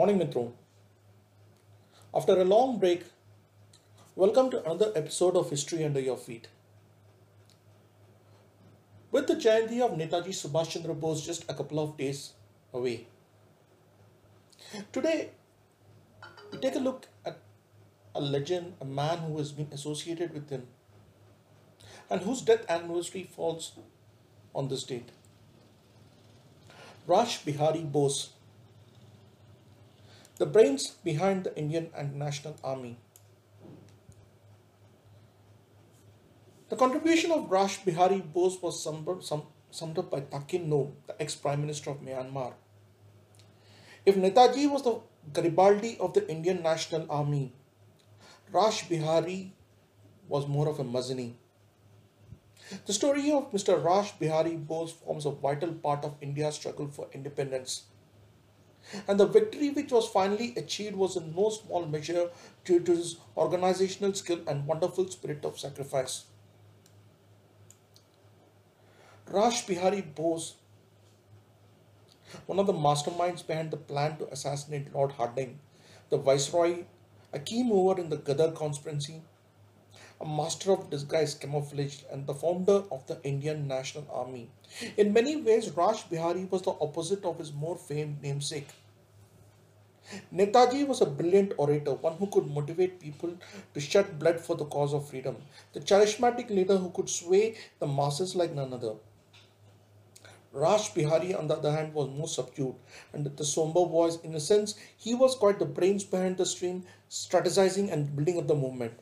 Morning Mitro. After a long break, welcome to another episode of History Under Your Feet. With the Jayanti of Netaji Subhash Chandra Bose just a couple of days away, today we take a look at a legend, a man who has been associated with him, and whose death anniversary falls on this date. Rash Bihari Bose the brains behind the Indian and National Army. The contribution of Rash Bihari Bose was summed, up by Thakin Nu, the ex-Prime Minister of Myanmar. If Netaji was the Garibaldi of the Indian National Army, Rash Bihari was more of a Mazzini. The story of Mr. Rash Bihari Bose forms a vital part of India's struggle for independence and the victory which was finally achieved was in no small measure due to his organizational skill and wonderful spirit of sacrifice. Rash Bihari Bose, one of the masterminds behind the plan to assassinate Lord Hardinge, the Viceroy, a key mover in the Ghadar conspiracy, a master of disguise camouflage and the founder of the Indian National Army. In many ways, Rash Bihari was the opposite of his more famed namesake. Netaji was a brilliant orator, one who could motivate people to shed blood for the cause of freedom, the charismatic leader who could sway the masses like none other. Rash Bihari, on the other hand, was more subdued, and with the somber voice, in a sense, he was quite the brains behind the stream, strategizing and building up the movement.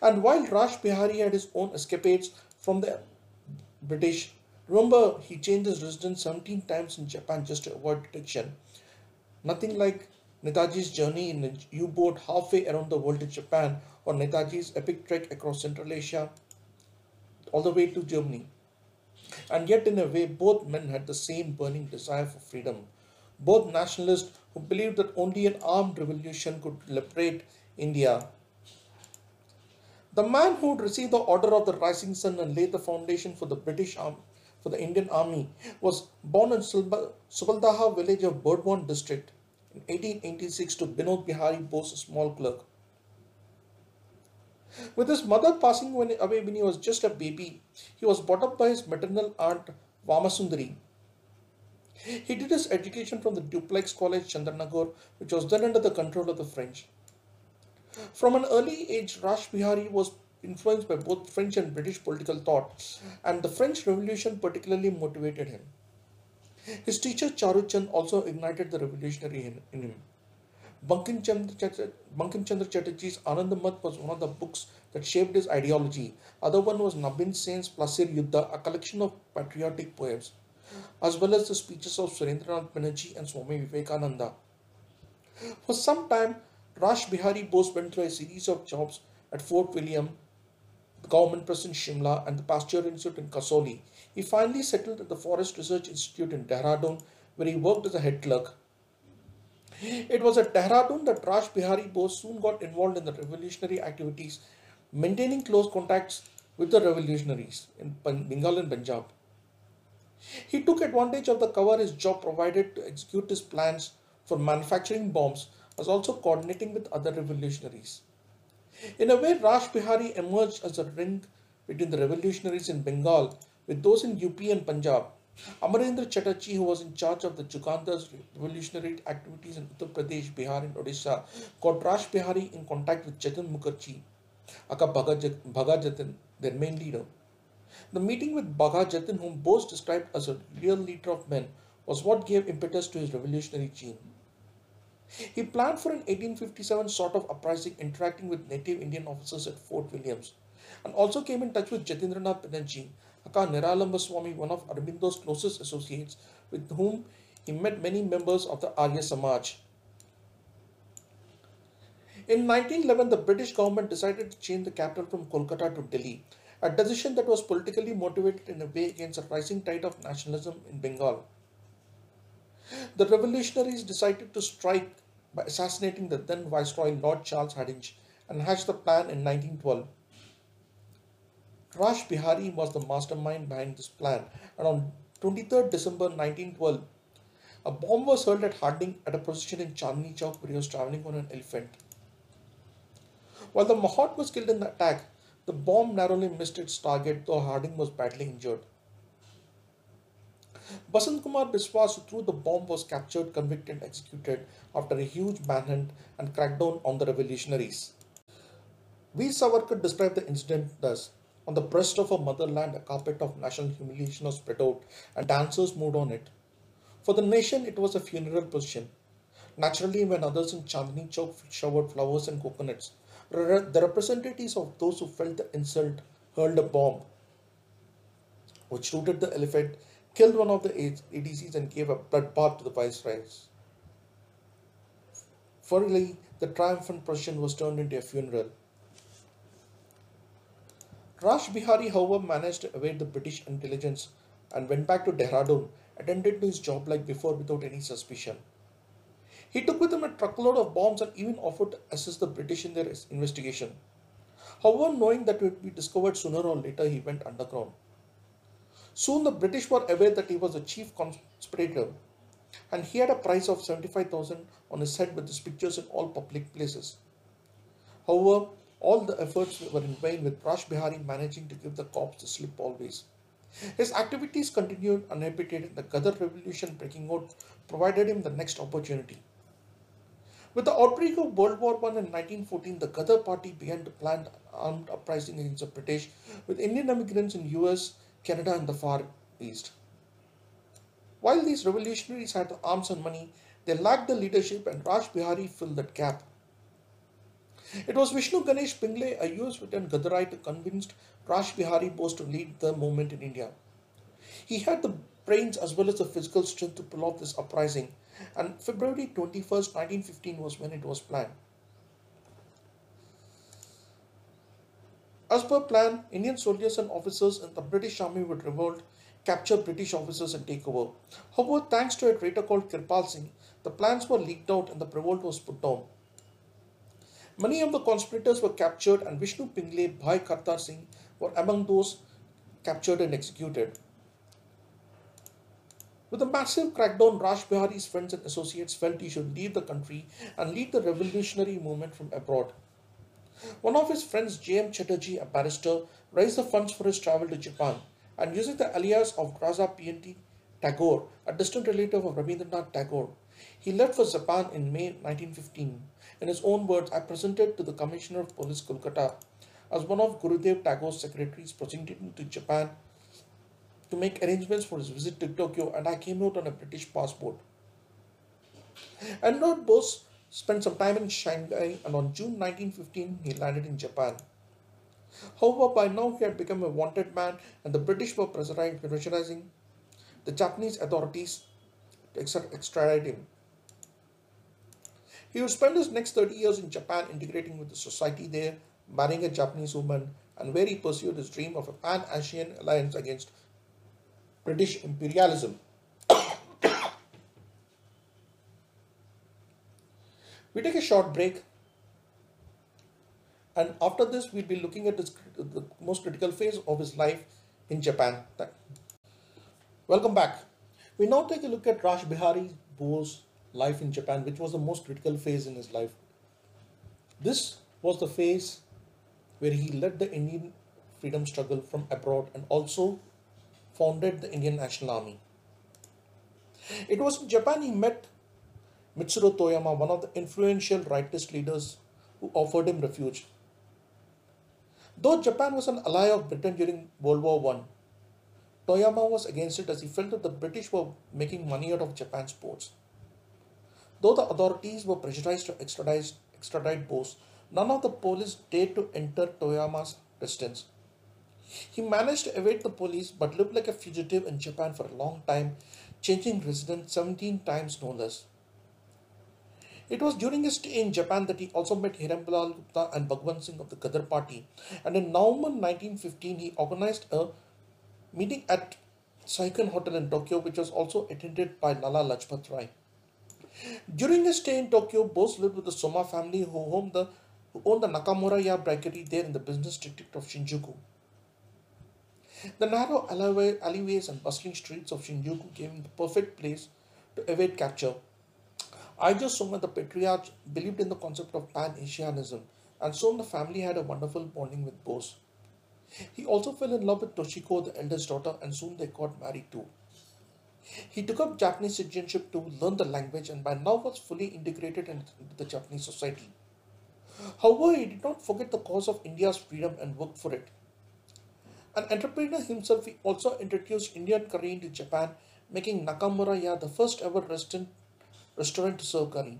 And while Rash Bihari had his own escapades from the British, remember he changed his residence 17 times in Japan just to avoid detection. Nothing like Netaji's journey in a U-boat halfway around the world to Japan or Netaji's epic trek across Central Asia all the way to Germany. And yet in a way both men had the same burning desire for freedom. Both nationalists who believed that only an armed revolution could liberate India the man who received the Order of the Rising Sun and laid the foundation for the British Army, for the Indian Army, was born in Subaldaha village of Burdwan district in 1886 to Binod Bihari Bose, a small clerk. With his mother passing away when he was just a baby, he was brought up by his maternal aunt Vamasundari. He did his education from the Dupleix College Chandranagore, which was then under the control of the French. From an early age, Rash Bihari was influenced by both French and British political thought, and the French Revolution particularly motivated him. His teacher Charu Chand also ignited the revolutionary in, in him. Bankim Chandra Chatterjee's Anand Math was one of the books that shaped his ideology. Other one was Nabin Sen's Plasir Yuddha, a collection of patriotic poems, as well as the speeches of Surendranath Banerjee and Swami Vivekananda. For some time, Rash Bihari Bose went through a series of jobs at Fort William, the government press in Shimla, and the Pasteur Institute in Kasauli. He finally settled at the Forest Research Institute in Dehradun, where he worked as a head clerk. It was at Dehradun that Rash Bihari Bose soon got involved in the revolutionary activities, maintaining close contacts with the revolutionaries in Bengal and Punjab. He took advantage of the cover his job provided to execute his plans for manufacturing bombs was also coordinating with other revolutionaries. In a way, Rash Bihari emerged as a link between the revolutionaries in Bengal with those in UP and Punjab. Amarendra Chatterjee, who was in charge of the Jugantar's revolutionary activities in Uttar Pradesh, Bihar, and Odisha, got Rash Bihari in contact with Jatin Mukherjee, aka Bagha Jatin, their main leader. The meeting with Bagha Jatin, whom Bose described as a real leader of men, was what gave impetus to his revolutionary gene. He planned for an 1857 sort of uprising interacting with native Indian officers at Fort Williams and also came in touch with Jatindranath Banerjee, Aka Niralamba one of Aurobindo's closest associates, with whom he met many members of the Arya Samaj. In 1911, the British government decided to change the capital from Kolkata to Delhi, a decision that was politically motivated in a way against a rising tide of nationalism in Bengal. The revolutionaries decided to strike by assassinating the then Viceroy Lord Charles Hardinge and hatched the plan in 1912. Rash Bihari was the mastermind behind this plan and on 23rd December 1912, A bomb was hurled at Hardinge at a position in Chandni Chowk where he was traveling on an elephant. While the Mahout was killed in the attack, the bomb narrowly missed its target, though Hardinge was badly injured. Basant Kumar Biswas, who threw the bomb, was captured, convicted, and executed after a huge manhunt and crackdown on the revolutionaries. Veer Savarkar described the incident thus On the breast of our motherland, a carpet of national humiliation was spread out, and dancers moved on it. For the nation, it was a funeral procession. Naturally, when others in Chandni Chowk showered flowers and coconuts, the representatives of those who felt the insult hurled a bomb, which rooted the elephant, killed one of the ADCs, and gave a bloodbath to the viceroys. Finally, the triumphant procession was turned into a funeral. Rash Bihari, however, managed to evade the British intelligence and went back to Dehradun, attended to his job like before without any suspicion. He took with him a truckload of bombs and even offered to assist the British in their investigation. However, knowing that it would be discovered sooner or later, he went underground. Soon the British were aware that he was a chief conspirator and he had a price of 75,000 on his head with his pictures in all public places. However, all the efforts were in vain with Rash Bihari managing to give the cops the slip always. His activities continued uninhibited. The Ghadar revolution breaking out provided him the next opportunity. With the outbreak of World War I in 1914, the Ghadar party began to plan armed uprising against the British with Indian immigrants in US, Canada and the Far East. While these revolutionaries had the arms and money, they lacked the leadership and Raj Bihari filled that gap. It was Vishnu Ganesh Pingle, a US veteran Ghadarite, who convinced Rash Bihari Bose to lead the movement in India. He had the brains as well as the physical strength to pull off this uprising, and February 21st, 1915 was when it was planned. As per plan, Indian soldiers and officers in the British Army would revolt, capture British officers and take over. However, thanks to a traitor called Kirpal Singh, the plans were leaked out and the revolt was put down. Many of the conspirators were captured and Vishnu Pingle, Bhai Kartar Singh were among those captured and executed. With a massive crackdown, Raj Bihari's friends and associates felt he should leave the country and lead the revolutionary movement from abroad. One of his friends, J.M. Chatterjee, a barrister, raised the funds for his travel to Japan and using the alias of Graza P.N.T. Tagore, a distant relative of Rabindranath Tagore, he left for Japan in May 1915. In his own words, I presented to the Commissioner of Police Kolkata as one of Gurudev Tagore's secretaries presented proceeding to Japan to make arrangements for his visit to Tokyo and I came out on a British passport. Enrolled Bose spent some time in Shanghai and on June 1915 he landed in Japan. However, by now he had become a wanted man and the British were pressurizing the Japanese authorities to extradite him. He would spend his next 30 years in Japan integrating with the society there, marrying a Japanese woman, and where he pursued his dream of a pan Asian alliance against British imperialism. We take a short break, and after this, we'll be looking at this, the most critical phase of his life in Japan. Welcome back. We now take a look at Raj Bihari Bose life in Japan, which was the most critical phase in his life. This was the phase where he led the Indian freedom struggle from abroad and also founded the Indian National Army. It was in Japan he met Mitsuru Toyama, one of the influential rightist leaders who offered him refuge. Though Japan was an ally of Britain during World War I, Toyama was against it as he felt that the British were making money out of Japan's ports. Though the authorities were pressurized to extradite, extradite Bose, none of the police dared to enter Toyama's residence. He managed to evade the police but lived like a fugitive in Japan for a long time, changing residence 17 times no less. It was during his stay in Japan that he also met Heramba Lal Gupta and Bhagwan Singh of the Ghadar party, and in November 1915 he organized a meeting at Seikan Hotel in Tokyo, which was also attended by Lala Lajpat Rai. During his stay in Tokyo, Bose lived with the Soma family who owned the, who owned the Nakamura-ya bakery there in the business district of Shinjuku. The narrow alleyways and bustling streets of Shinjuku gave him the perfect place to evade capture. Aizo Soma, the patriarch, believed in the concept of Pan-Asianism, and soon the family had a wonderful bonding with Bose. He also fell in love with Toshiko, the eldest daughter, and soon they got married too. He took up Japanese citizenship to learn the language and by now was fully integrated into the Japanese society. However, he did not forget the cause of India's freedom and worked for it. An entrepreneur himself, he also introduced Indian curry into Japan, making Nakamura Ya the first ever restaurant, restaurant to serve curry.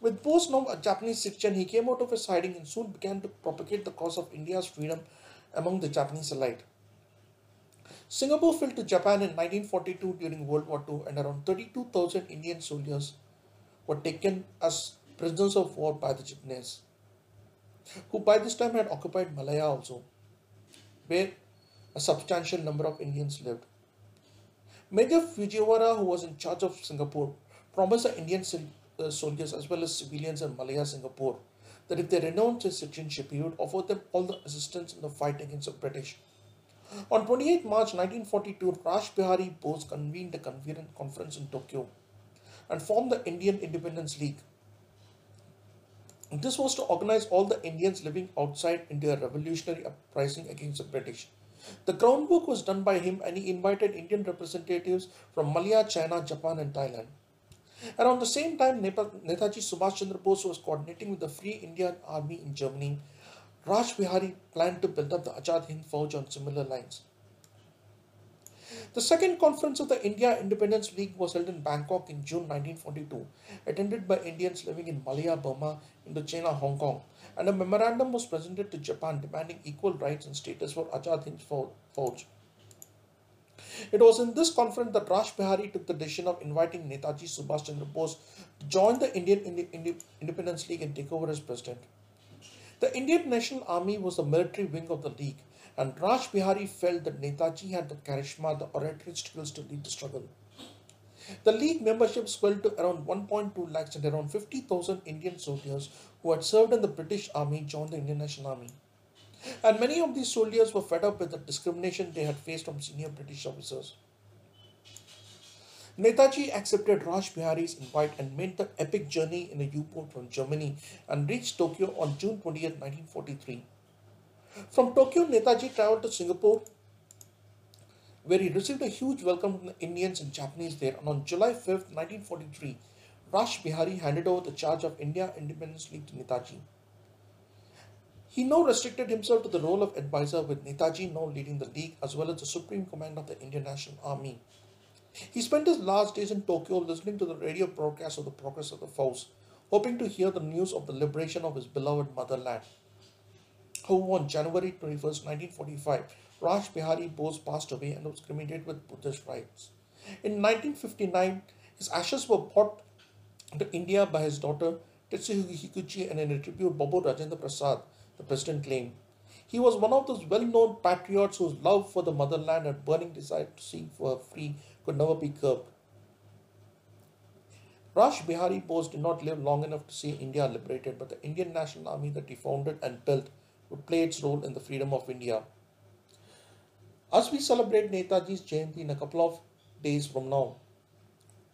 With a Japanese citizen, he came out of his hiding and soon began to propagate the cause of India's freedom among the Japanese elite. Singapore fell to Japan in 1942 during World War II and around 32,000 Indian soldiers were taken as prisoners of war by the Japanese, who by this time had occupied Malaya also, where a substantial number of Indians lived. Major Fujiwara, who was in charge of Singapore, promised the Indian uh, soldiers as well as civilians in Malaya, Singapore, that if they renounced their citizenship, he would offer them all the assistance in the fight against the British. On 28 March 1942, Rash Bihari Bose convened a conference in Tokyo and formed the Indian Independence League. This was to organize all the Indians living outside into a revolutionary uprising against the British. The groundwork was done by him and he invited Indian representatives from Malaya, China, Japan and Thailand. Around the same time, Netaji Subhash Chandra Bose was coordinating with the Free Indian Army in Germany. Raj Bihari planned to build up the Azad Hind Fauj on similar lines. The second conference of the India Independence League was held in Bangkok in June 1942, attended by Indians living in Malaya, Burma, Indochina, Hong Kong, and a memorandum was presented to Japan demanding equal rights and status for Azad Hind Fauj. It was in this conference that Raj Bihari took the decision of inviting Netaji Subhash Chandra Bose to join the Indian Independence League and take over as president. The Indian National Army was the military wing of the league, and Raj Bihari felt that Netaji had the charisma, the oratory skills to lead the struggle. The league membership swelled to around 1.2 lakhs and around 50,000 Indian soldiers who had served in the British Army joined the Indian National Army. And many of these soldiers were fed up with the discrimination they had faced from senior British officers. Netaji accepted Raj Bihari's invite and made the epic journey in a U-boat from Germany and reached Tokyo on June 20, 1943. From Tokyo, Netaji traveled to Singapore where he received a huge welcome from the Indians and Japanese there and on July 5, 1943, Raj Bihari handed over the charge of India Independence League to Netaji. He now restricted himself to the role of advisor with Netaji now leading the league as well as the supreme command of the Indian National Army. He spent his last days in Tokyo listening to the radio broadcast of the progress of the foes, hoping to hear the news of the liberation of his beloved motherland. However, on January 21, 1945, Raj Bihari Bose passed away and was cremated with Buddhist rites. In 1959, his ashes were brought to India by his daughter Tetsuhiko Higuchi and in tribute Babu Rajendra Prasad the president claimed. He was one of those well known patriots whose love for the motherland and burning desire to see for her free could never be curbed. Raj Bihari Bose did not live long enough to see India liberated, but the Indian National Army that he founded and built would play its role in the freedom of India. As we celebrate Netaji's Jayanti in a couple of days from now,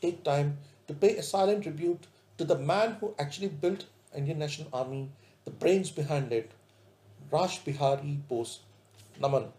take time to pay a silent tribute to the man who actually built Indian National Army, the brains behind it, Raj Bihari Bose. Naman.